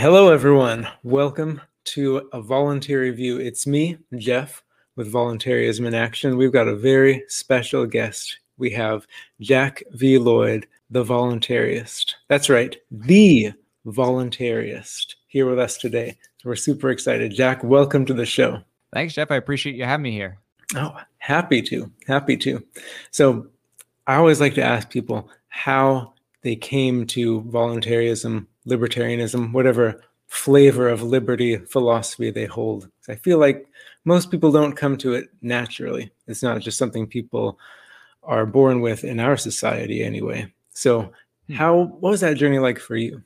Hello, everyone. Welcome to a Voluntary View. It's me, Jeff, with Voluntaryism in Action. We've got a very special guest. We have Jack V. Lloyd, the voluntaryist. That's right, the voluntaryist, here with us today. We're super excited. Jack, welcome to the show. Thanks, Jeff. I appreciate you having me here. Oh, happy to. Happy to. So, I always like to ask people how they came to voluntarism, libertarianism, whatever flavor of liberty philosophy they hold. I feel like most people don't come to it naturally. It's not just something people are born with in our society, anyway. So, hmm. how what was that journey like for you?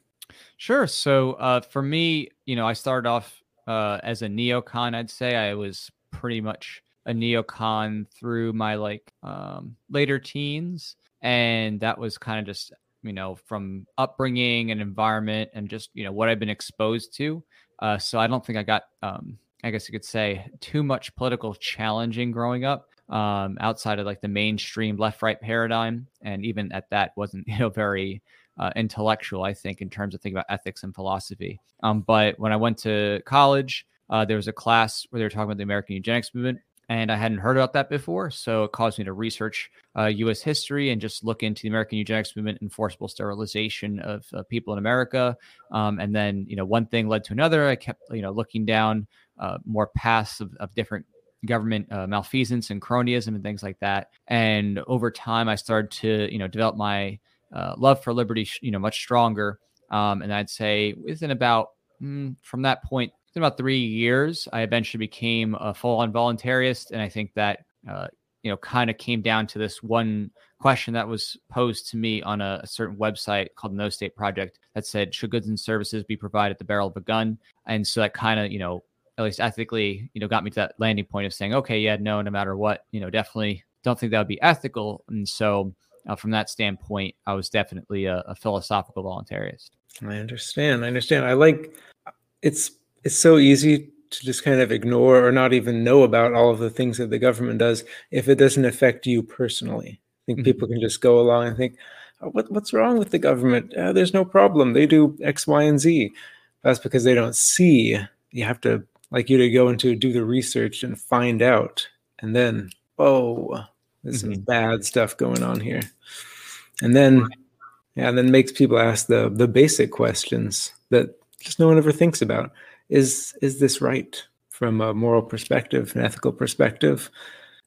Sure. So, uh, for me, you know, I started off uh, as a neocon. I'd say I was pretty much a neocon through my like um, later teens, and that was kind of just you know, from upbringing and environment and just, you know, what I've been exposed to. Uh, so I don't think I got, um, I guess you could say, too much political challenging growing up um, outside of like the mainstream left right paradigm. And even at that, wasn't, you know, very uh, intellectual, I think, in terms of thinking about ethics and philosophy. Um, but when I went to college, uh, there was a class where they were talking about the American eugenics movement and I hadn't heard about that before. So it caused me to research uh, U.S. history and just look into the American eugenics movement and forcible sterilization of uh, people in America. Um, and then, you know, one thing led to another. I kept, you know, looking down uh, more paths of, of different government uh, malfeasance and cronyism and things like that. And over time, I started to, you know, develop my uh, love for liberty, you know, much stronger. Um, and I'd say within about mm, from that point in about three years, I eventually became a full-on voluntarist, and I think that uh, you know kind of came down to this one question that was posed to me on a, a, certain website called No State Project that said, "Should goods and services be provided at the barrel of a gun?" And so that kind of you know at least ethically you know got me to that landing point of saying, "Okay, yeah, no, no matter what, you know, definitely don't think that would be ethical." And so uh, from that standpoint, I was definitely a, a philosophical voluntarist. I understand. I understand. I like it's it's so easy to just kind of ignore or not even know about all of the things that the government does if it doesn't affect you personally. I think mm-hmm. people can just go along and think, oh, what, what's wrong with the government? Uh, there's no problem. They do X, Y, and Z. That's because they don't see. You have to, like you to go into do the research and find out. And then, oh, there's mm-hmm. some bad stuff going on here. And then, yeah, and then makes people ask the the basic questions that just no one ever thinks about is is this right from a moral perspective, an ethical perspective?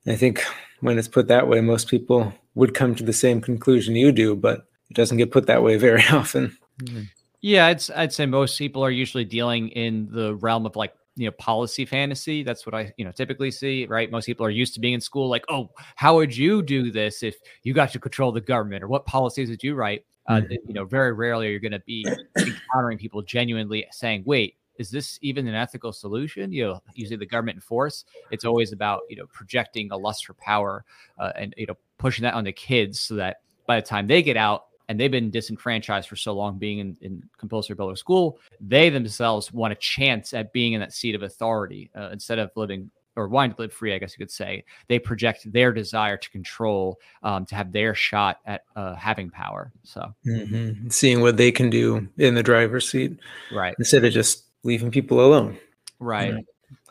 And I think when it's put that way, most people would come to the same conclusion you do, but it doesn't get put that way very often. Mm-hmm. Yeah, I'd I'd say most people are usually dealing in the realm of like you know policy fantasy. That's what I you know typically see. Right, most people are used to being in school like, oh, how would you do this if you got to control the government, or what policies would you write? Uh, mm-hmm. you know, very rarely are you going to be encountering people genuinely saying, "Wait, is this even an ethical solution? You know, using the government in force, it's always about you know projecting a lust for power uh, and you know pushing that on the kids so that by the time they get out and they've been disenfranchised for so long being in, in compulsory public school, they themselves want a chance at being in that seat of authority uh, instead of living or wanting to live free, I guess you could say. They project their desire to control, um, to have their shot at uh, having power. So, mm-hmm. seeing what they can do in the driver's seat, right? Instead of just leaving people alone. Right. right.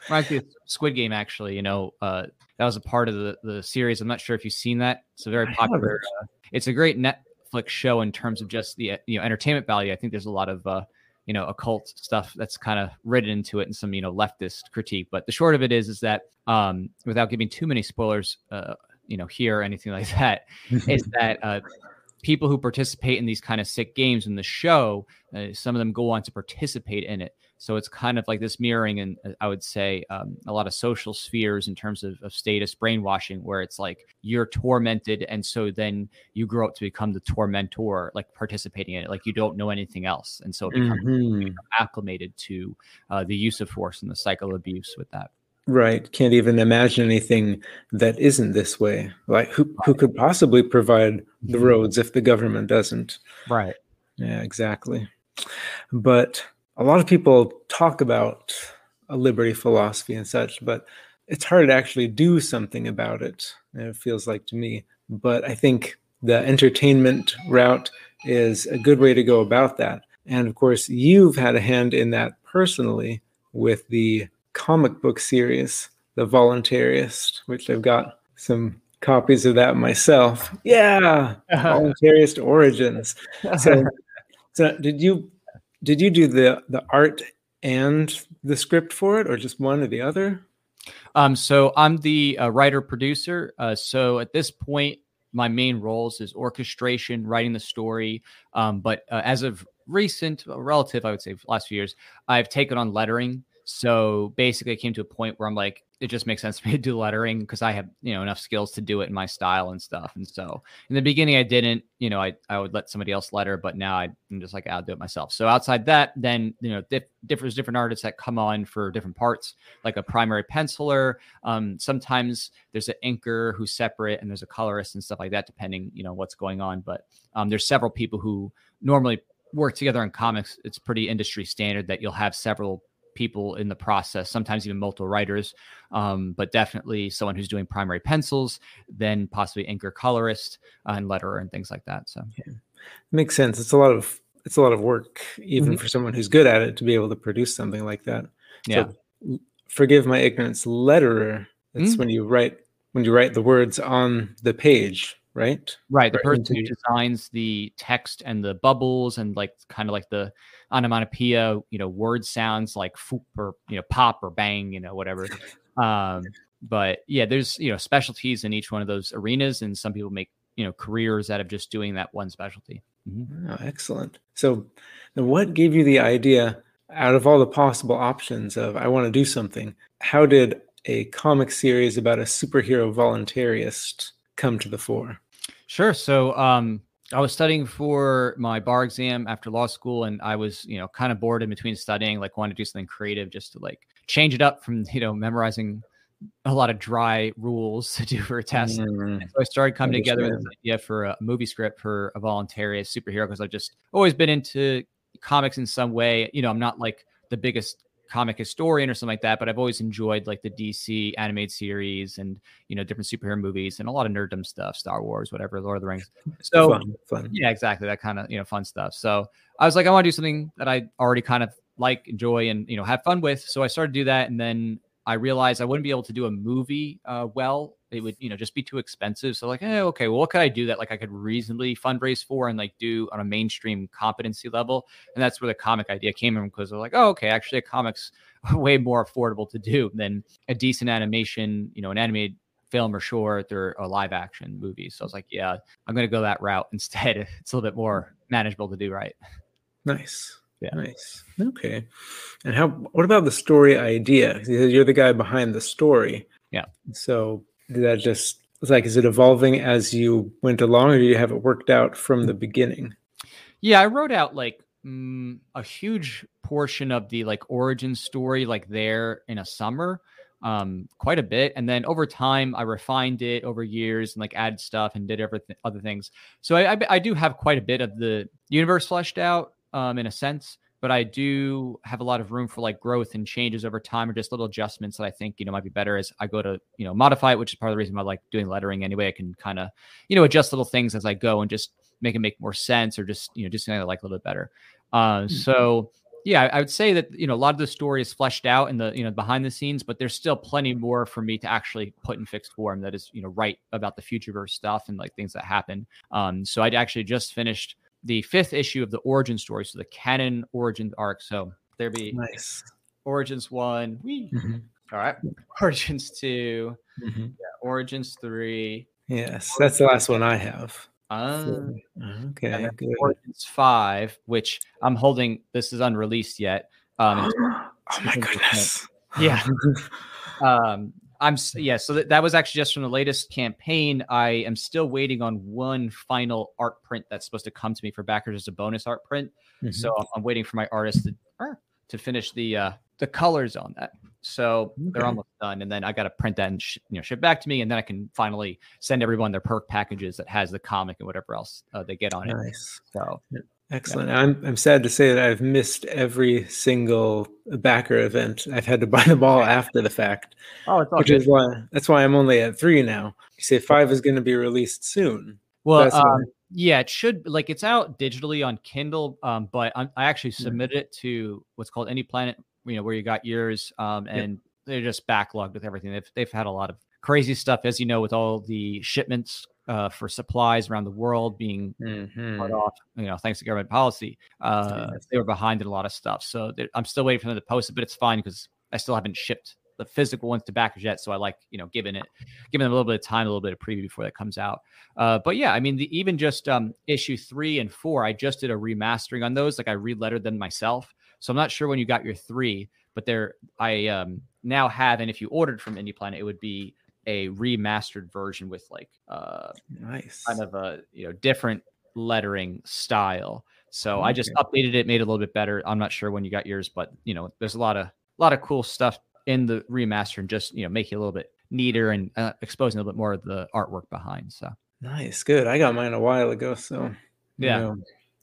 Right. Squid Game, actually, you know, uh, that was a part of the, the series. I'm not sure if you've seen that. It's a very popular. Uh, it's a great Netflix show in terms of just the you know entertainment value. I think there's a lot of uh, you know occult stuff that's kind of written into it and some you know leftist critique. But the short of it is is that um, without giving too many spoilers, uh, you know, here or anything like that, is that uh, people who participate in these kind of sick games in the show, uh, some of them go on to participate in it. So it's kind of like this mirroring, and uh, I would say um, a lot of social spheres in terms of, of, status brainwashing, where it's like you're tormented, and so then you grow up to become the tormentor, like participating in it, like you don't know anything else, and so it becomes mm-hmm. acclimated to uh, the use of force and the cycle of abuse with that. Right. Can't even imagine anything that isn't this way. Like who who could possibly provide the mm-hmm. roads if the government doesn't? Right. Yeah, exactly. But a lot of people talk about a liberty philosophy and such, but it's hard to actually do something about it. It feels like to me. But I think the entertainment route is a good way to go about that. And of course, you've had a hand in that personally with the comic book series, The Voluntaryist, which I've got some copies of that myself. Yeah, Voluntaryist Origins. So, so did you did you do the the art and the script for it, or just one or the other? Um, so I'm the uh, writer producer. Uh, so at this point, my main roles is orchestration, writing the story. Um, but uh, as of recent, relative, I would say, last few years, I've taken on lettering. So basically, I came to a point where I'm like, it just makes sense for me to do lettering because I have you know enough skills to do it in my style and stuff. And so in the beginning, I didn't. You know, I I would let somebody else letter, but now I, am just like I'll do it myself. So outside that, then you know, diff- different different artists that come on for different parts, like a primary penciler. Um, sometimes there's an inker who's separate, and there's a colorist and stuff like that, depending you know what's going on. But um, there's several people who normally work together in comics. It's pretty industry standard that you'll have several people in the process, sometimes even multiple writers, um, but definitely someone who's doing primary pencils, then possibly inker colorist uh, and letterer and things like that. So yeah. makes sense. It's a lot of it's a lot of work, even mm-hmm. for someone who's good at it, to be able to produce something like that. Yeah. So, forgive my ignorance. Letterer. That's mm-hmm. when you write when you write the words on the page right? Right. The person who designs the text and the bubbles and like kind of like the onomatopoeia, you know, word sounds like foop or you know pop or bang, you know, whatever. Um, but yeah, there's you know specialties in each one of those arenas, and some people make you know careers out of just doing that one specialty. Mm-hmm. Oh, excellent. So, what gave you the idea out of all the possible options of I want to do something? How did a comic series about a superhero voluntarist come to the fore? Sure. So, um, I was studying for my bar exam after law school, and I was, you know, kind of bored in between studying, like wanted to do something creative just to like change it up from, you know, memorizing a lot of dry rules to do for a test. Mm, so I started coming together with this idea for a movie script for a voluntary superhero because I've just always been into comics in some way. You know, I'm not like the biggest comic historian or something like that, but I've always enjoyed like the DC animated series and you know different superhero movies and a lot of nerddom stuff, Star Wars, whatever, Lord of the Rings. So fun, fun. yeah, exactly that kind of you know fun stuff. So I was like, I want to do something that I already kind of like, enjoy, and you know have fun with. So I started to do that, and then I realized I wouldn't be able to do a movie uh, well. It would, you know, just be too expensive. So like, hey, okay, well, what could I do that like I could reasonably fundraise for and like do on a mainstream competency level? And that's where the comic idea came from because they're like, oh, okay, actually, a comic's way more affordable to do than a decent animation, you know, an animated film or short or a live action movie. So I was like, yeah, I'm going to go that route instead. It's a little bit more manageable to do right. Nice. Yeah. Nice. Okay. And how? What about the story idea? You're the guy behind the story. Yeah. So did that just like is it evolving as you went along, or do you have it worked out from the beginning? Yeah, I wrote out like mm, a huge portion of the like origin story, like there in a summer, um, quite a bit, and then over time I refined it over years and like added stuff and did everything other things. So I, I, I do have quite a bit of the universe fleshed out um, in a sense, but I do have a lot of room for like growth and changes over time or just little adjustments that I think, you know, might be better as I go to, you know, modify it, which is part of the reason I like doing lettering anyway. I can kind of, you know, adjust little things as I go and just make it make more sense or just, you know, just something I like a little bit better. Uh, mm-hmm. So, yeah, I would say that you know a lot of the story is fleshed out in the you know behind the scenes, but there's still plenty more for me to actually put in fixed form that is you know write about the futureverse stuff and like things that happen. Um, so I'd actually just finished the fifth issue of the origin story, so the canon origin arc. So there be nice origins one. Mm-hmm. All right, origins 2 mm-hmm. yeah, origins three. Yes, origins that's the last one I have. Uh, okay. Origins five, which I'm holding. This is unreleased yet. Um, oh my goodness! Yeah. um, I'm yeah. So that, that was actually just from the latest campaign. I am still waiting on one final art print that's supposed to come to me for backers as a bonus art print. Mm-hmm. So I'm, I'm, waiting for my artist to to finish the uh, the colors on that. So okay. they're almost done, and then I got to print that and sh- you know ship back to me, and then I can finally send everyone their perk packages that has the comic and whatever else uh, they get on nice. it. Nice. So Excellent. Yeah. I'm I'm sad to say that I've missed every single backer event. I've had to buy the ball after the fact. Oh, it's all which good. is why that's why I'm only at three now. You say five is going to be released soon. Well, um, Yeah, it should like it's out digitally on Kindle, um, but I'm, i actually submitted it to what's called Indie Planet, you know, where you got yours, um, and yep. they're just backlogged with everything. They've they've had a lot of crazy stuff, as you know, with all the shipments uh, for supplies around the world being mm-hmm. cut off, you know, thanks to government policy. Uh, they were behind in a lot of stuff, so I'm still waiting for them to post it, but it's fine because I still haven't shipped the physical ones to backers yet. So I like, you know, giving it, giving them a little bit of time, a little bit of preview before that comes out. Uh, but yeah, I mean, the, even just um, issue three and four, I just did a remastering on those. Like I relettered them myself. So I'm not sure when you got your three, but there, I um, now have, and if you ordered from Indie Planet, it would be a remastered version with like uh, nice kind of a you know different lettering style. So okay. I just updated it, made it a little bit better. I'm not sure when you got yours, but you know, there's a lot of a lot of cool stuff in the remaster and just you know make it a little bit neater and uh, exposing a little bit more of the artwork behind. So nice, good. I got mine a while ago, so yeah, know,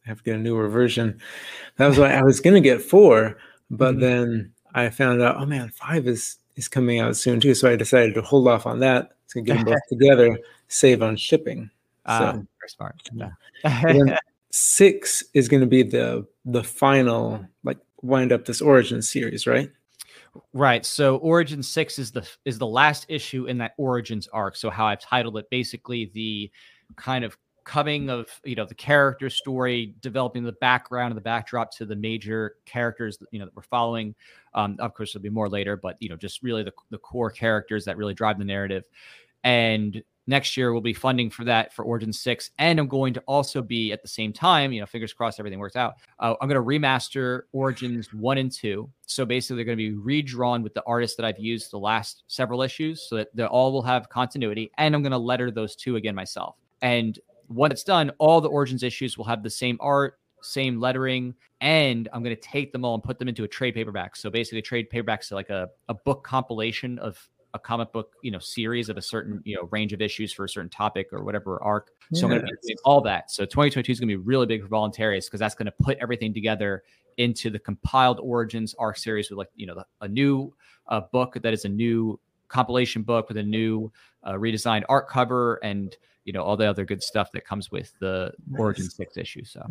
I have to get a newer version. That was why I was gonna get four, but mm-hmm. then I found out, oh man, five is is coming out soon too. So I decided to hold off on that to get them both together, save on shipping. Ah, so, uh, smart. Yeah. six is going to be the the final like wind up this origin series, right? Right. So Origin 6 is the is the last issue in that Origins arc. So how I've titled it basically the kind of coming of, you know, the character story, developing the background and the backdrop to the major characters, you know, that we're following. Um, of course there'll be more later, but you know, just really the the core characters that really drive the narrative. And next year we'll be funding for that for Origin 6. And I'm going to also be at the same time, you know, fingers crossed everything works out. Uh, I'm going to remaster Origins 1 and 2. So basically, they're going to be redrawn with the artists that I've used the last several issues so that they all will have continuity. And I'm going to letter those two again myself. And when it's done, all the Origins issues will have the same art, same lettering, and I'm going to take them all and put them into a trade paperback. So basically, trade paperbacks are like a, a book compilation of a comic book, you know, series of a certain, you know, range of issues for a certain topic or whatever arc. So yes. I'm going to be doing all that. So 2022 is going to be really big for Voluntaryist because that's going to put everything together into the compiled Origins arc series with like, you know, a new uh, book that is a new compilation book with a new uh, redesigned art cover and you know all the other good stuff that comes with the nice. Origin Six issue. So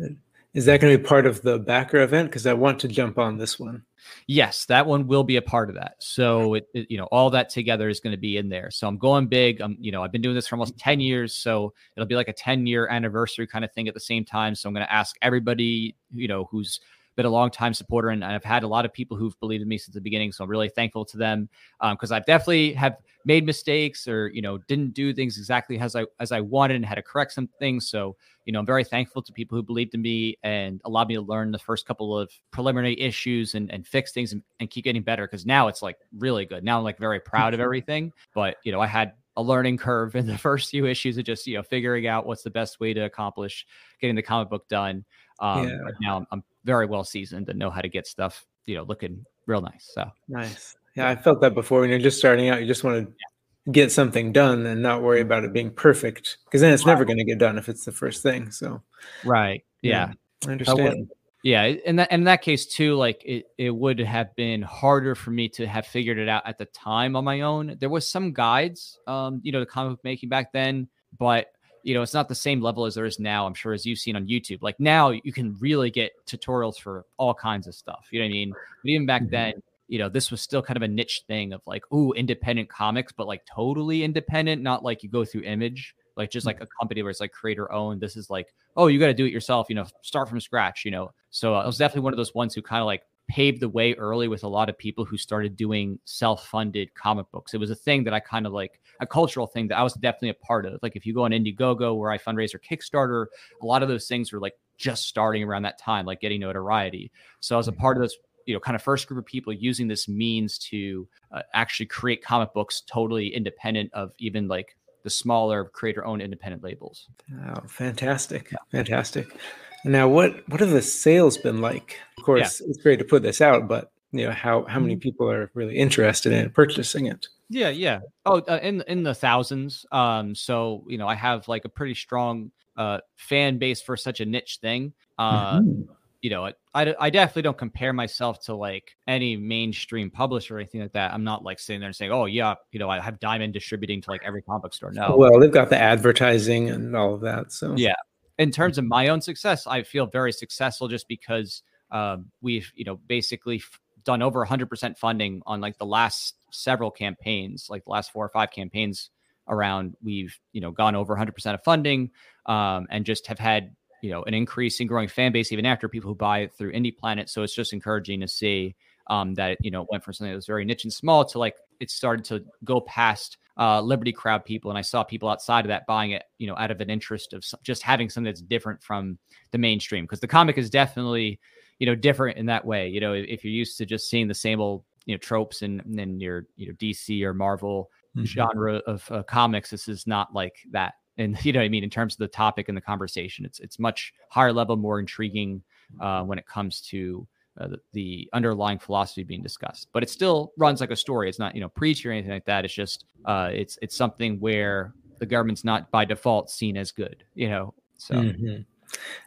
is that going to be part of the backer event? Because I want to jump on this one. Yes, that one will be a part of that. So it, it, you know, all that together is going to be in there. So I'm going big. I'm, you know, I've been doing this for almost 10 years. So it'll be like a 10 year anniversary kind of thing at the same time. So I'm going to ask everybody, you know, who's been a long time supporter and I've had a lot of people who've believed in me since the beginning. So I'm really thankful to them because um, I've definitely have made mistakes or you know didn't do things exactly as I as I wanted and had to correct some things. So you know I'm very thankful to people who believed in me and allowed me to learn the first couple of preliminary issues and and fix things and, and keep getting better because now it's like really good. Now I'm like very proud of everything. But you know I had a learning curve in the first few issues of just you know figuring out what's the best way to accomplish getting the comic book done. Um, yeah. now I'm, I'm very well seasoned and know how to get stuff you know looking real nice. So nice. Yeah, I felt that before when you're just starting out. You just want to get something done and not worry about it being perfect because then it's never going to get done if it's the first thing. So, right. Yeah. yeah I understand. yeah. In that, in that case, too, like it, it would have been harder for me to have figured it out at the time on my own. There was some guides, um, you know, the comic book making back then, but you know, it's not the same level as there is now, I'm sure, as you've seen on YouTube. Like now you can really get tutorials for all kinds of stuff. You know what I mean? But even back mm-hmm. then, you know, this was still kind of a niche thing of like, ooh, independent comics, but like totally independent, not like you go through image, like just like a company where it's like creator owned. This is like, oh, you got to do it yourself, you know, start from scratch, you know. So uh, I was definitely one of those ones who kind of like paved the way early with a lot of people who started doing self-funded comic books. It was a thing that I kind of like a cultural thing that I was definitely a part of. Like if you go on Indiegogo where I fundraise or Kickstarter, a lot of those things were like just starting around that time, like getting notoriety. So I was a part of this you know kind of first group of people using this means to uh, actually create comic books totally independent of even like the smaller creator owned independent labels oh fantastic yeah. fantastic now what what have the sales been like of course yeah. it's great to put this out but you know how how many mm-hmm. people are really interested in purchasing it yeah yeah oh uh, in in the thousands um so you know i have like a pretty strong uh fan base for such a niche thing uh mm-hmm you know, I, I definitely don't compare myself to like any mainstream publisher or anything like that. I'm not like sitting there and saying, oh, yeah, you know, I have Diamond distributing to like every comic store. No. Well, they've got the advertising and all of that. So, yeah. In terms of my own success, I feel very successful just because um, we've you know basically f- done over 100% funding on like the last several campaigns, like the last four or five campaigns around. We've you know gone over 100% of funding um, and just have had you know an increase increasing growing fan base even after people who buy it through Indie Planet. So it's just encouraging to see um, that you know went from something that was very niche and small to like it started to go past uh, Liberty crowd people, and I saw people outside of that buying it, you know, out of an interest of just having something that's different from the mainstream. Because the comic is definitely, you know, different in that way. You know, if you're used to just seeing the same old, you know, tropes and in your, you know, DC or Marvel mm-hmm. genre of uh, comics, this is not like that. And you know what I mean in terms of the topic and the conversation, it's it's much higher level, more intriguing uh, when it comes to uh, the, the, underlying philosophy being discussed. But it still runs like a story. It's not you know preach or anything like that. It's just uh, it's it's something where the government's not by default seen as good. You know, so. Mm-hmm.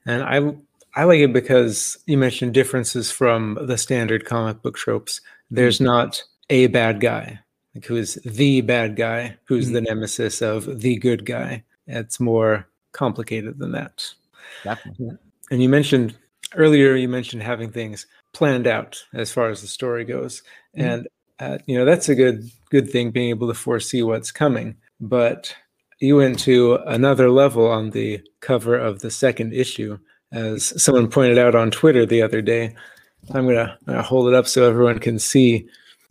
And I I like it because you mentioned differences from the standard comic book tropes. There's mm-hmm. not a bad guy, like who is the bad guy, who's mm-hmm. the nemesis of the good guy. It's more complicated than that. Definitely. And you mentioned earlier you mentioned having things planned out as far as the story goes. Mm-hmm. and uh, you know that's a good good thing being able to foresee what's coming. But you went to another level on the cover of the second issue as someone pointed out on twitter the other day. I'm gonna, I'm gonna hold it up so everyone can see.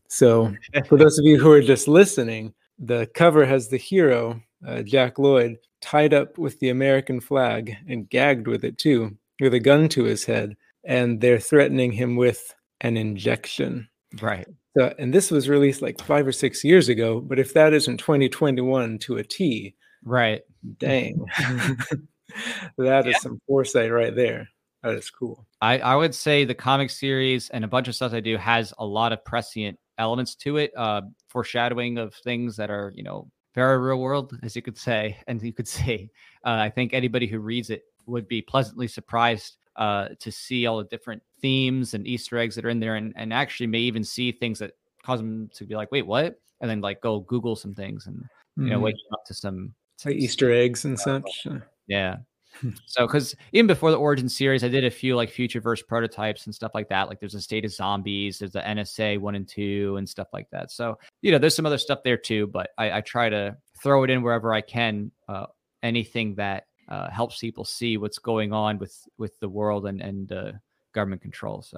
So for those of you who are just listening the cover has the hero uh, jack lloyd tied up with the american flag and gagged with it too with a gun to his head, and they're threatening him with an injection. Right. So, and this was released like five or six years ago. But if that isn't 2021 to a T, right? Dang, that is yeah. some foresight right there. That is cool. I, I would say the comic series and a bunch of stuff I do has a lot of prescient elements to it, uh, foreshadowing of things that are, you know, very real world, as you could say. And you could say, uh, I think anybody who reads it would be pleasantly surprised uh, to see all the different themes and Easter eggs that are in there, and, and actually may even see things that cause them to be like, "Wait, what?" and then like go Google some things and you know mm-hmm. wake up to some, like Easter eggs and such. Yeah. so because even before the origin series i did a few like future verse prototypes and stuff like that like there's a state of zombies there's the nsa one and two and stuff like that so you know there's some other stuff there too but i, I try to throw it in wherever i can uh, anything that uh, helps people see what's going on with with the world and and uh, government control. So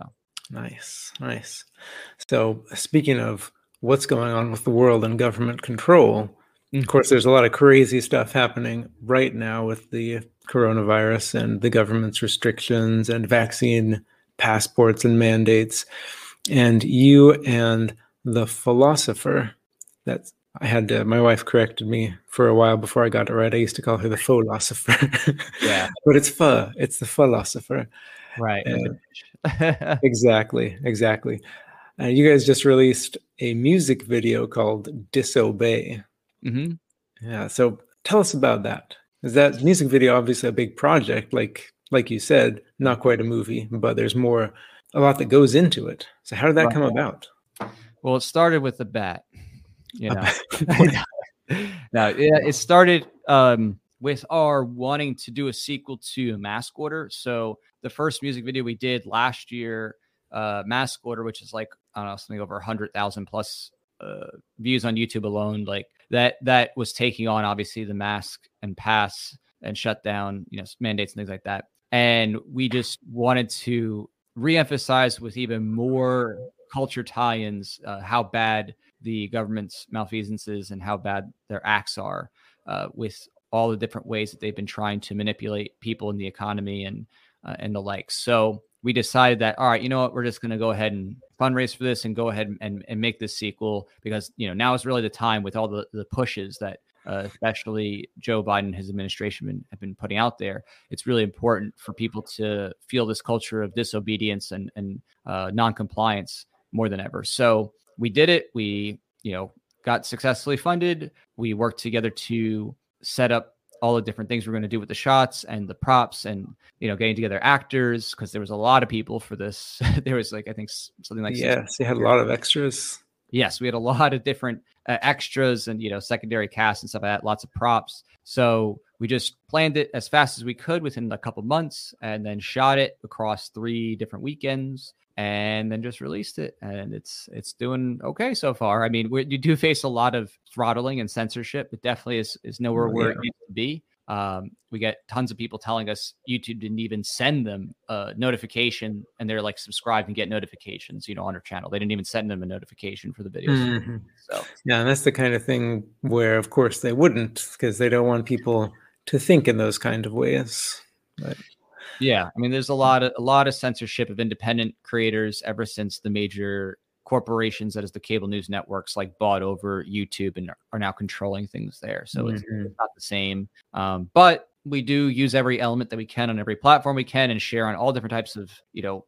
nice, nice. So speaking of what's going on with the world and government control, of mm-hmm. course, there's a lot of crazy stuff happening right now with the coronavirus and the government's restrictions and vaccine passports and mandates. And you and the philosopher that's I had to, my wife corrected me for a while before I got it right. I used to call her the philosopher. yeah. but it's pho. It's the philosopher. Right. Uh, exactly. Exactly. Uh, you guys just released a music video called Disobey. Mm-hmm. Yeah. So tell us about that. Is that music video obviously a big project? Like, like you said, not quite a movie, but there's more, a lot that goes into it. So how did that right. come about? Well, it started with the bat you know? No yeah it started um, with our wanting to do a sequel to mask order. So the first music video we did last year uh mask order which is like i don't know something over 100000 plus uh, views on youtube alone like that that was taking on obviously the mask and pass and shut down you know mandates and things like that. And we just wanted to reemphasize with even more culture tie-ins uh, how bad the government's malfeasances and how bad their acts are uh, with all the different ways that they've been trying to manipulate people in the economy and uh, and the like. So we decided that all right, you know what, we're just going to go ahead and fundraise for this and go ahead and, and make this sequel because you know now is really the time with all the, the pushes that uh, especially Joe Biden and his administration been, have been putting out there. It's really important for people to feel this culture of disobedience and and uh, non-compliance more than ever. So we did it. We, you know, got successfully funded. We worked together to set up all the different things we're going to do with the shots and the props and you know getting together actors because there was a lot of people for this there was like i think something like yes they had a lot of extras yes we had a lot of different uh, extras and you know secondary cast and stuff like that lots of props so we just planned it as fast as we could within a couple months and then shot it across three different weekends and then just released it. And it's it's doing okay so far. I mean we, you do face a lot of throttling and censorship. It definitely is is nowhere oh, where yeah. it needs to be. Um, we get tons of people telling us youtube didn't even send them a notification and they're like subscribed and get notifications you know on our channel. They didn't even send them a notification for the videos. Mm-hmm. so yeah and that's the kind of thing where of course they wouldn't because they don't want people to think in those kind of ways but yeah, I mean, there's a lot of a lot of censorship of independent creators ever since the major corporations, that is the cable news networks, like bought over YouTube and are now controlling things there. So mm-hmm. it's, it's, not the same. Um, but we do use every element that we can on every platform we can and share on all different types of you know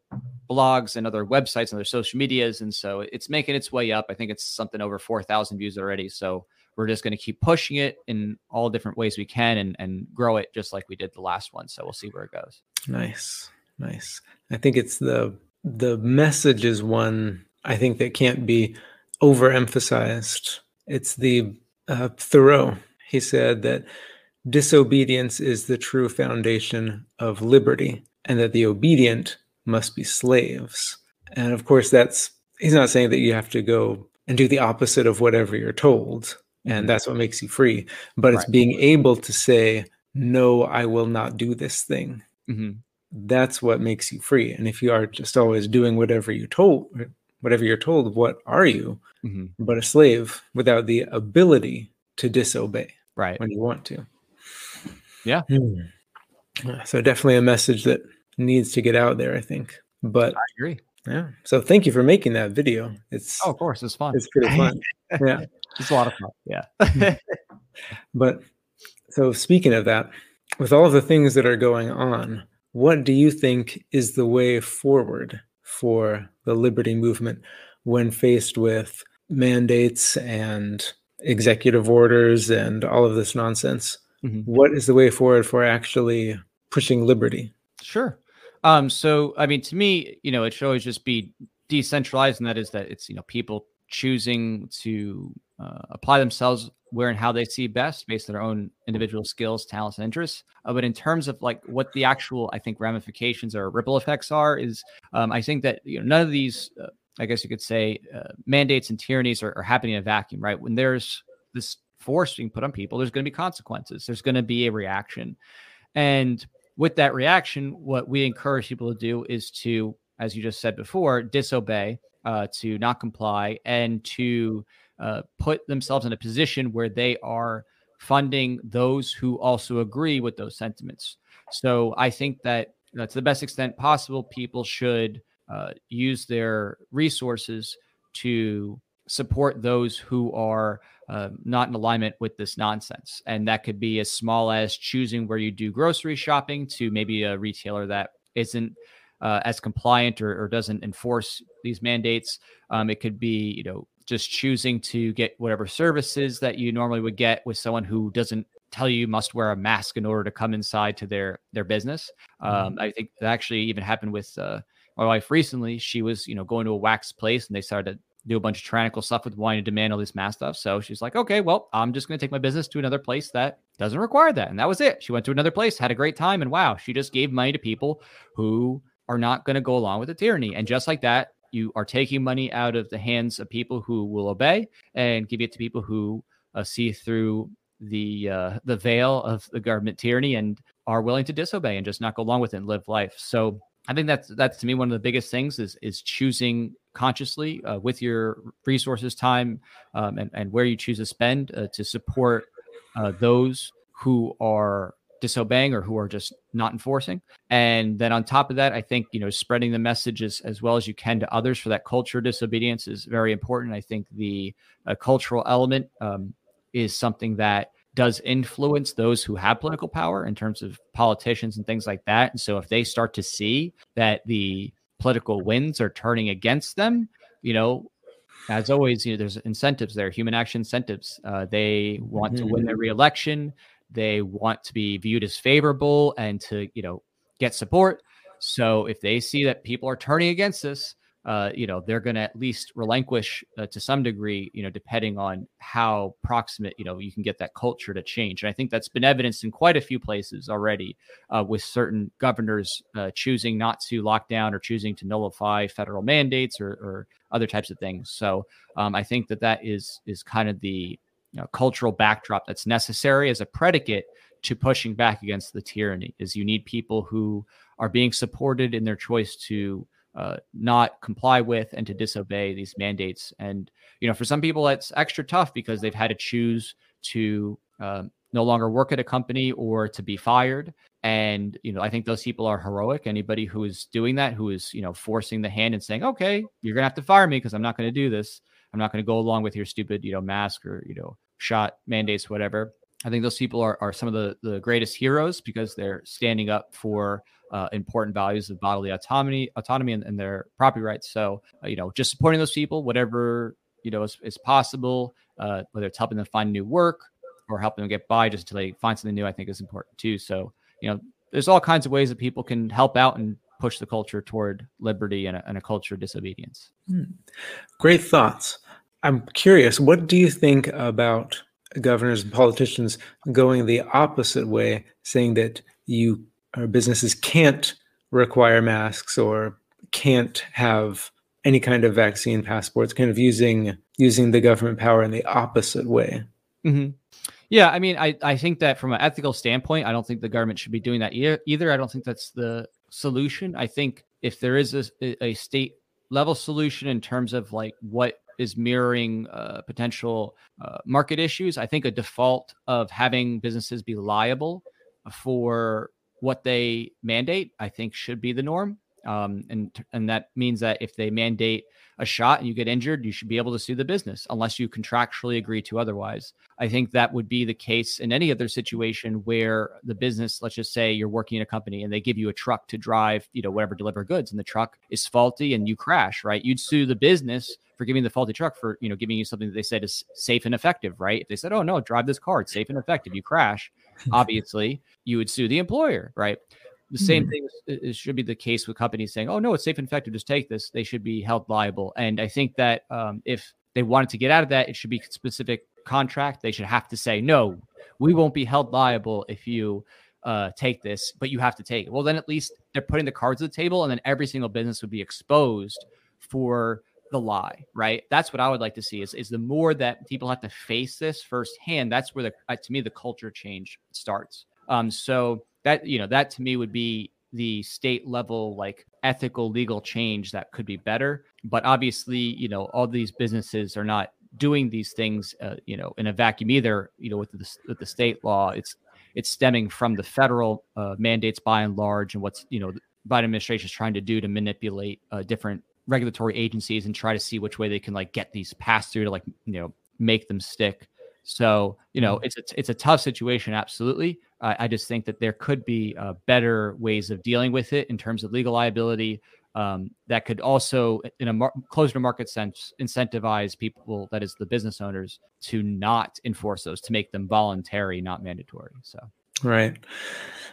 blogs and other websites and other social medias and so it's making its way up i think it's something over 4000 views already so we're just going to keep pushing it in all different ways we can and, and grow it just like we did the last one. So we'll see where it goes. Nice. Nice. I think it's the the message is one I think that can't be overemphasized. It's the uh, Thoreau. He said that disobedience is the true foundation of liberty, and that the obedient must be slaves. And of course, that's he's not saying that you have to go and do the opposite of whatever you're told and mm-hmm. that's what makes you free but right. it's being able to say no i will not do this thing mm-hmm. that's what makes you free and if you are just always doing whatever you told whatever you're told what are you mm-hmm. but a slave without the ability to disobey right when you want to yeah hmm. so definitely a message that needs to get out there i think but i agree yeah so thank you for making that video it's oh of course it's fun it's pretty fun yeah it's a lot of fun. Yeah. but so speaking of that, with all of the things that are going on, what do you think is the way forward for the liberty movement when faced with mandates and executive orders and all of this nonsense? Mm-hmm. What is the way forward for actually pushing liberty? Sure. Um, so, I mean, to me, you know, it should always just be decentralized, and that is that it's you know people choosing to uh, apply themselves where and how they see best based on their own individual skills, talents, and interests. Uh, but in terms of like what the actual, I think, ramifications or ripple effects are, is um, I think that you know none of these, uh, I guess you could say, uh, mandates and tyrannies are, are happening in a vacuum, right? When there's this force being put on people, there's going to be consequences. There's going to be a reaction, and with that reaction, what we encourage people to do is to, as you just said before, disobey, uh, to not comply, and to uh, put themselves in a position where they are funding those who also agree with those sentiments. So I think that you know, to the best extent possible, people should uh, use their resources to support those who are uh, not in alignment with this nonsense. And that could be as small as choosing where you do grocery shopping to maybe a retailer that isn't uh, as compliant or, or, doesn't enforce these mandates. Um, it could be, you know, just choosing to get whatever services that you normally would get with someone who doesn't tell you you must wear a mask in order to come inside to their their business. Um, mm-hmm. I think that actually even happened with uh, my wife recently. She was you know going to a wax place and they started do a bunch of tyrannical stuff with wanting to demand all this mask stuff. So she's like, okay, well, I'm just going to take my business to another place that doesn't require that. And that was it. She went to another place, had a great time, and wow, she just gave money to people who are not going to go along with the tyranny. And just like that, you are taking money out of the hands of people who will obey and give it to people who uh, see through the uh, the veil of the government tyranny and are willing to disobey and just not go along with it and live life. So I think that's that's to me one of the biggest things is is choosing consciously uh, with your resources, time, um, and and where you choose to spend uh, to support uh, those who are disobeying or who are just not enforcing. And then on top of that, I think, you know, spreading the message as, as well as you can to others for that culture disobedience is very important. I think the uh, cultural element um, is something that does influence those who have political power in terms of politicians and things like that. And so if they start to see that the political winds are turning against them, you know, as always, you know, there's incentives there, human action incentives. Uh, they want mm-hmm. to win their mm-hmm. reelection. They want to be viewed as favorable and to, you know, get support. So if they see that people are turning against us, uh, you know, they're going to at least relinquish uh, to some degree, you know, depending on how proximate, you know, you can get that culture to change. And I think that's been evidenced in quite a few places already uh, with certain governors uh, choosing not to lock down or choosing to nullify federal mandates or, or other types of things. So um, I think that that is is kind of the you know, cultural backdrop that's necessary as a predicate to pushing back against the tyranny. Is you need people who are being supported in their choice to uh, not comply with and to disobey these mandates. And you know, for some people, it's extra tough because they've had to choose to uh, no longer work at a company or to be fired. And you know, I think those people are heroic. Anybody who is doing that, who is you know forcing the hand and saying, "Okay, you're gonna have to fire me because I'm not going to do this. I'm not going to go along with your stupid you know mask or you know shot mandates, whatever." I think those people are, are some of the, the greatest heroes because they're standing up for uh, important values of bodily autonomy, autonomy, and, and their property rights. So, uh, you know, just supporting those people, whatever you know is, is possible, uh, whether it's helping them find new work or helping them get by just until they find something new, I think is important too. So, you know, there's all kinds of ways that people can help out and push the culture toward liberty and a, and a culture of disobedience. Hmm. Great thoughts. I'm curious, what do you think about governors and politicians going the opposite way, saying that you or businesses can't require masks or can't have any kind of vaccine passports, kind of using using the government power in the opposite way. Mm-hmm. Yeah, I mean, I, I think that from an ethical standpoint, I don't think the government should be doing that either. Either I don't think that's the solution. I think if there is a, a state level solution in terms of like what is mirroring uh, potential uh, market issues. I think a default of having businesses be liable for what they mandate, I think, should be the norm. Um, and and that means that if they mandate a shot and you get injured, you should be able to sue the business unless you contractually agree to otherwise. I think that would be the case in any other situation where the business, let's just say you're working in a company and they give you a truck to drive, you know, whatever deliver goods, and the truck is faulty and you crash, right? You'd sue the business for giving the faulty truck for, you know, giving you something that they said is safe and effective, right? If they said, oh no, drive this car, it's safe and effective, you crash, obviously you would sue the employer, right? The same mm-hmm. thing is, should be the case with companies saying, "Oh no, it's safe and effective. Just take this." They should be held liable. And I think that um, if they wanted to get out of that, it should be specific contract. They should have to say, "No, we won't be held liable if you uh, take this, but you have to take it." Well, then at least they're putting the cards at the table, and then every single business would be exposed for the lie, right? That's what I would like to see is, is the more that people have to face this firsthand, that's where the, uh, to me, the culture change starts. Um, so that you know that to me would be the state level like ethical legal change that could be better but obviously you know all these businesses are not doing these things uh, you know in a vacuum either you know with the, with the state law it's it's stemming from the federal uh, mandates by and large and what's you know the biden administration is trying to do to manipulate uh, different regulatory agencies and try to see which way they can like get these passed through to like you know make them stick so you know, mm-hmm. it's a, it's a tough situation, absolutely. Uh, I just think that there could be uh, better ways of dealing with it in terms of legal liability um, that could also, in a mar- closer to market sense, incentivize people, that is the business owners, to not enforce those, to make them voluntary, not mandatory. So. Right.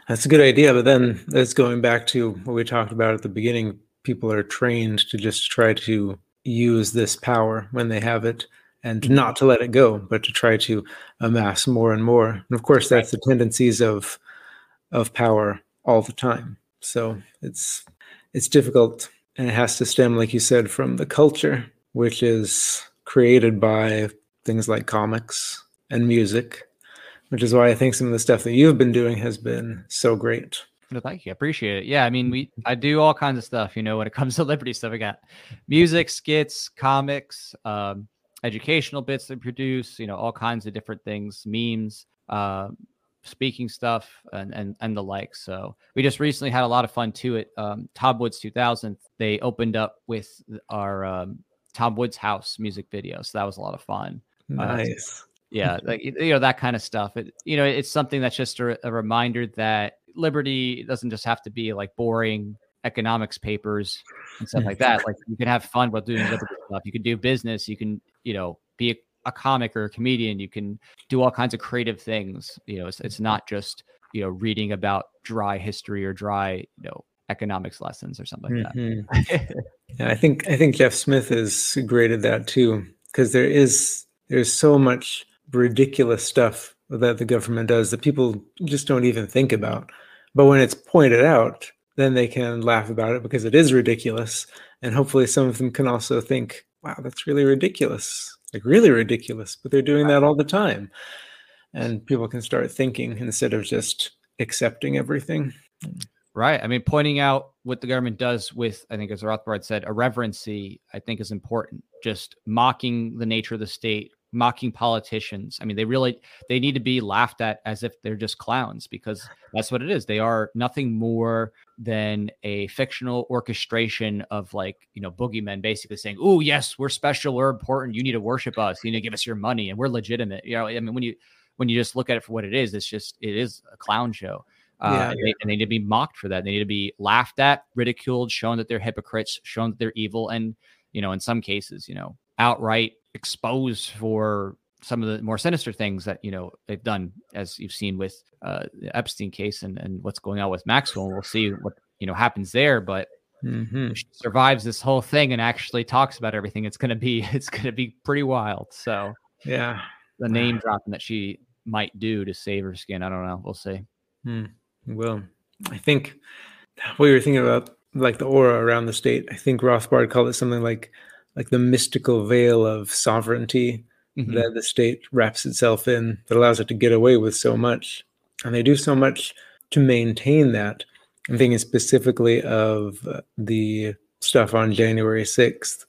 That's a good idea. But then that's going back to what we talked about at the beginning. People are trained to just try to use this power when they have it and mm-hmm. not to let it go, but to try to amass more and more. And of course, that's the tendencies of of power all the time. So it's it's difficult, and it has to stem, like you said, from the culture, which is created by things like comics and music, which is why I think some of the stuff that you've been doing has been so great. No, thank you. I appreciate it. Yeah, I mean, we I do all kinds of stuff. You know, when it comes to Liberty stuff, we got music, skits, comics, um, educational bits they produce, you know, all kinds of different things, memes, uh, speaking stuff, and, and and the like. So we just recently had a lot of fun to it. Um, Tom Woods 2000, they opened up with our um, Tom Woods House music video, so that was a lot of fun. Uh, nice. Uh, yeah, like you know that kind of stuff. It you know it's something that's just a, a reminder that liberty doesn't just have to be like boring economics papers and stuff like that. Like you can have fun while doing liberty stuff. You can do business. You can you know, be a, a comic or a comedian. You can do all kinds of creative things. You know, it's, it's not just, you know, reading about dry history or dry, you know, economics lessons or something like mm-hmm. that. yeah, I think I think Jeff Smith is great at that too, because there is there's so much ridiculous stuff that the government does that people just don't even think about. But when it's pointed out, then they can laugh about it because it is ridiculous. And hopefully some of them can also think, wow, that's really ridiculous. Like really ridiculous. But they're doing that all the time. And people can start thinking instead of just accepting everything. Right. I mean, pointing out what the government does with, I think, as Rothbard said, irreverency, I think is important. Just mocking the nature of the state, mocking politicians. I mean, they really they need to be laughed at as if they're just clowns because that's what it is. They are nothing more than a fictional orchestration of like, you know, boogeymen basically saying, "Oh, yes, we're special, we're important. You need to worship us. You need to give us your money and we're legitimate." You know, I mean, when you when you just look at it for what it is, it's just it is a clown show. Uh, yeah, and, they, and, they, need to be mocked for that. They need to be laughed at, ridiculed, shown that they're hypocrites, shown that they're evil, and you know, in some cases, you know, outright exposed for some of the more sinister things that you know they've done, as you've seen with uh, the Epstein case and and what's going on with Maxwell. We'll see what you know happens there, but. Mm-hmm. survives this whole thing and actually talks about everything. It's gonna be it's gonna be pretty wild. So yeah, the name dropping that she might do to save her skin. I don't know. We'll see. Hmm. Well, I think what you were thinking about, like the aura around the state. I think Rothbard called it something like like the mystical veil of sovereignty mm-hmm. that the state wraps itself in that allows it to get away with so much. And they do so much to maintain that. I'm thinking specifically of the stuff on January 6th,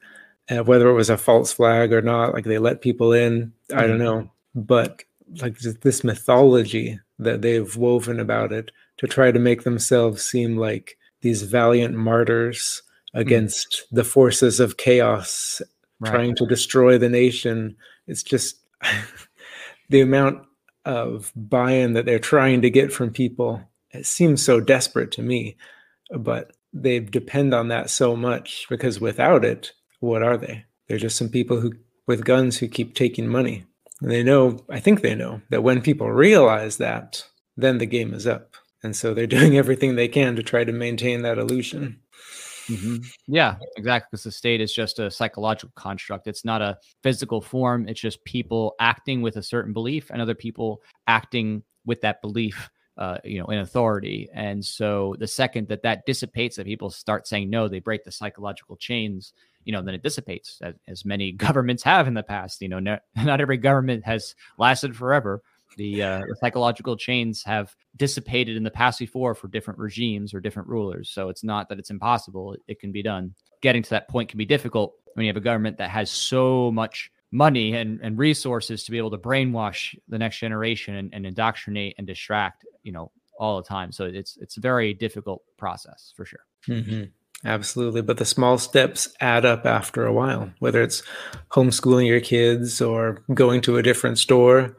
uh, whether it was a false flag or not, like they let people in, mm-hmm. I don't mm-hmm. know. But like this mythology that they've woven about it to try to make themselves seem like these valiant martyrs. Against mm. the forces of chaos right. trying to destroy the nation. It's just the amount of buy-in that they're trying to get from people. It seems so desperate to me, but they depend on that so much because without it, what are they? They're just some people who with guns who keep taking money. And they know, I think they know that when people realize that, then the game is up. And so they're doing everything they can to try to maintain that illusion. Mm-hmm. Yeah, exactly. Because the state is just a psychological construct. It's not a physical form. It's just people acting with a certain belief and other people acting with that belief, uh, you know, in authority. And so the second that that dissipates, that people start saying no, they break the psychological chains. You know, then it dissipates, as, as many governments have in the past. You know, not, not every government has lasted forever the, uh, the psychological chains have dissipated in the past before for different regimes or different rulers. So it's not that it's impossible; it, can be done. Getting to that point can be difficult when you have a government that has so much money and, and resources to be able to brainwash the next generation and, and indoctrinate and distract, you know, all the time. So it's it's a very difficult process for sure. Mm-hmm. Absolutely. But the small steps add up after a while, whether it's homeschooling your kids or going to a different store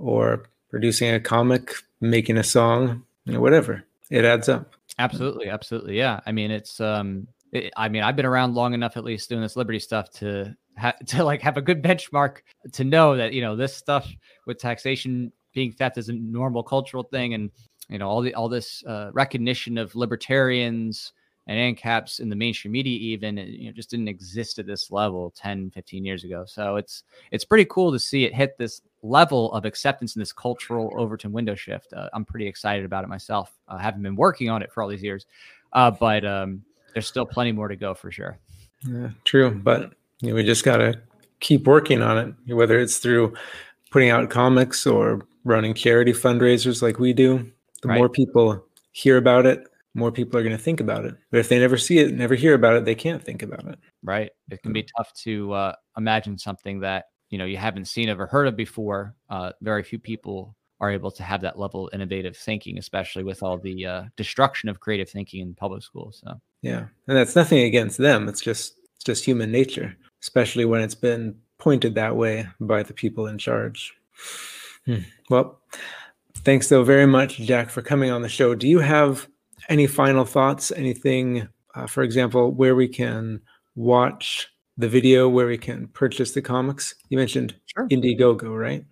or producing a comic, making a song, you know, whatever. It adds up. Absolutely, absolutely. Yeah. I mean, it's um it, I mean, I've been around long enough at least doing this liberty stuff to ha- to like have a good benchmark to know that, you know, this stuff with taxation being theft is a normal cultural thing and you know all the all this uh, recognition of libertarians and ANCAPs in the mainstream media even you know just didn't exist at this level 10 15 years ago so it's it's pretty cool to see it hit this level of acceptance in this cultural Overton window shift. Uh, I'm pretty excited about it myself. I haven't been working on it for all these years, uh, but um, there's still plenty more to go for sure. Yeah, true. But you know, we just got to keep working on it, whether it's through putting out comics or running charity fundraisers like we do. The right. more people hear about it, more people are going to think about it. But if they never see it, never hear about it, they can't think about it. Right. It can be tough to uh, imagine something that you know you haven't seen ever heard of before uh, very few people are able to have that level of innovative thinking especially with all the uh, destruction of creative thinking in public schools so yeah and that's nothing against them it's just it's just human nature especially when it's been pointed that way by the people in charge hmm. well thanks though very much jack for coming on the show do you have any final thoughts anything uh, for example where we can watch the video where we can purchase the comics? You mentioned sure. Indiegogo, right?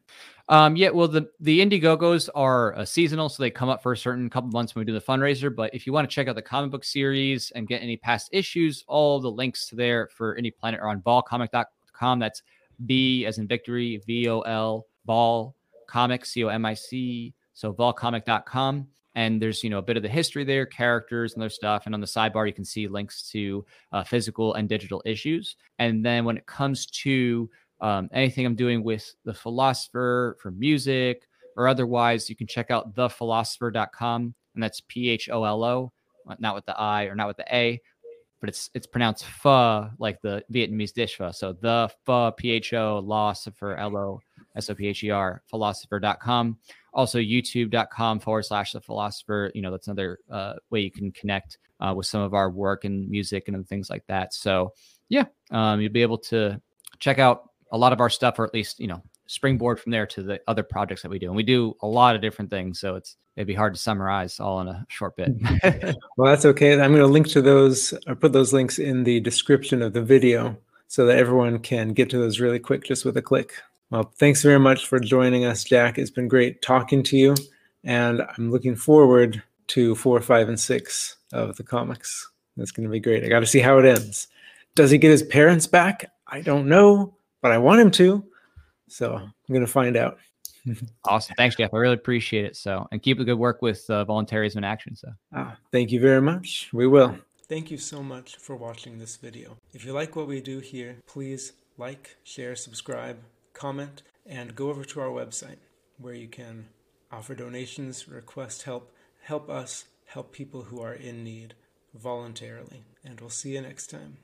Um, yeah, well, the the Indiegogos are uh, seasonal, so they come up for a certain couple months when we do the fundraiser. But if you want to check out the comic book series and get any past issues, all the links to there for Indie Planet are on volcomic.com. That's B as in victory, V O L, ball comic, C O M I C. So volcomic.com. And there's, you know, a bit of the history there, characters and their stuff. And on the sidebar, you can see links to uh, physical and digital issues. And then when it comes to um, anything I'm doing with the Pholosopher for music or otherwise, you can check out thepholosopher.com. And that's P H O L O, not with the I or not with the A, but it's it's pronounced pho like the Vietnamese dish pho. So the pho P H O philosopher L O S O P H E R pholosopher.com. Also youtube.com forward slash the Pholosopher. You know, that's another uh, way you can connect uh, with some of our work and music and things like that. So yeah, um, you'll be able to check out a lot of our stuff, or at least, you know, springboard from there to the other projects that we do. And we do a lot of different things. So it's it'd be hard to summarize all in a short bit. well, that's okay. I'm going to link to those or put those links in the description of the video so that everyone can get to those really quick just with a click. Well, thanks very much for joining us, Jack. It's been great talking to you. And I'm looking forward to four, five, and six of the comics. That's going to be great. I got to see how it ends. Does he get his parents back? I don't know, but I want him to. So I'm going to find out. awesome. Thanks, Jeff. I really appreciate it. So, and keep the good work with uh, Voluntaryism in Action. So, ah, thank you very much. We will. Thank you so much for watching this video. If you like what we do here, please like, share, subscribe, comment, and go over to our website where you can offer donations, request help, help us help people who are in need voluntarily. And we'll see you next time.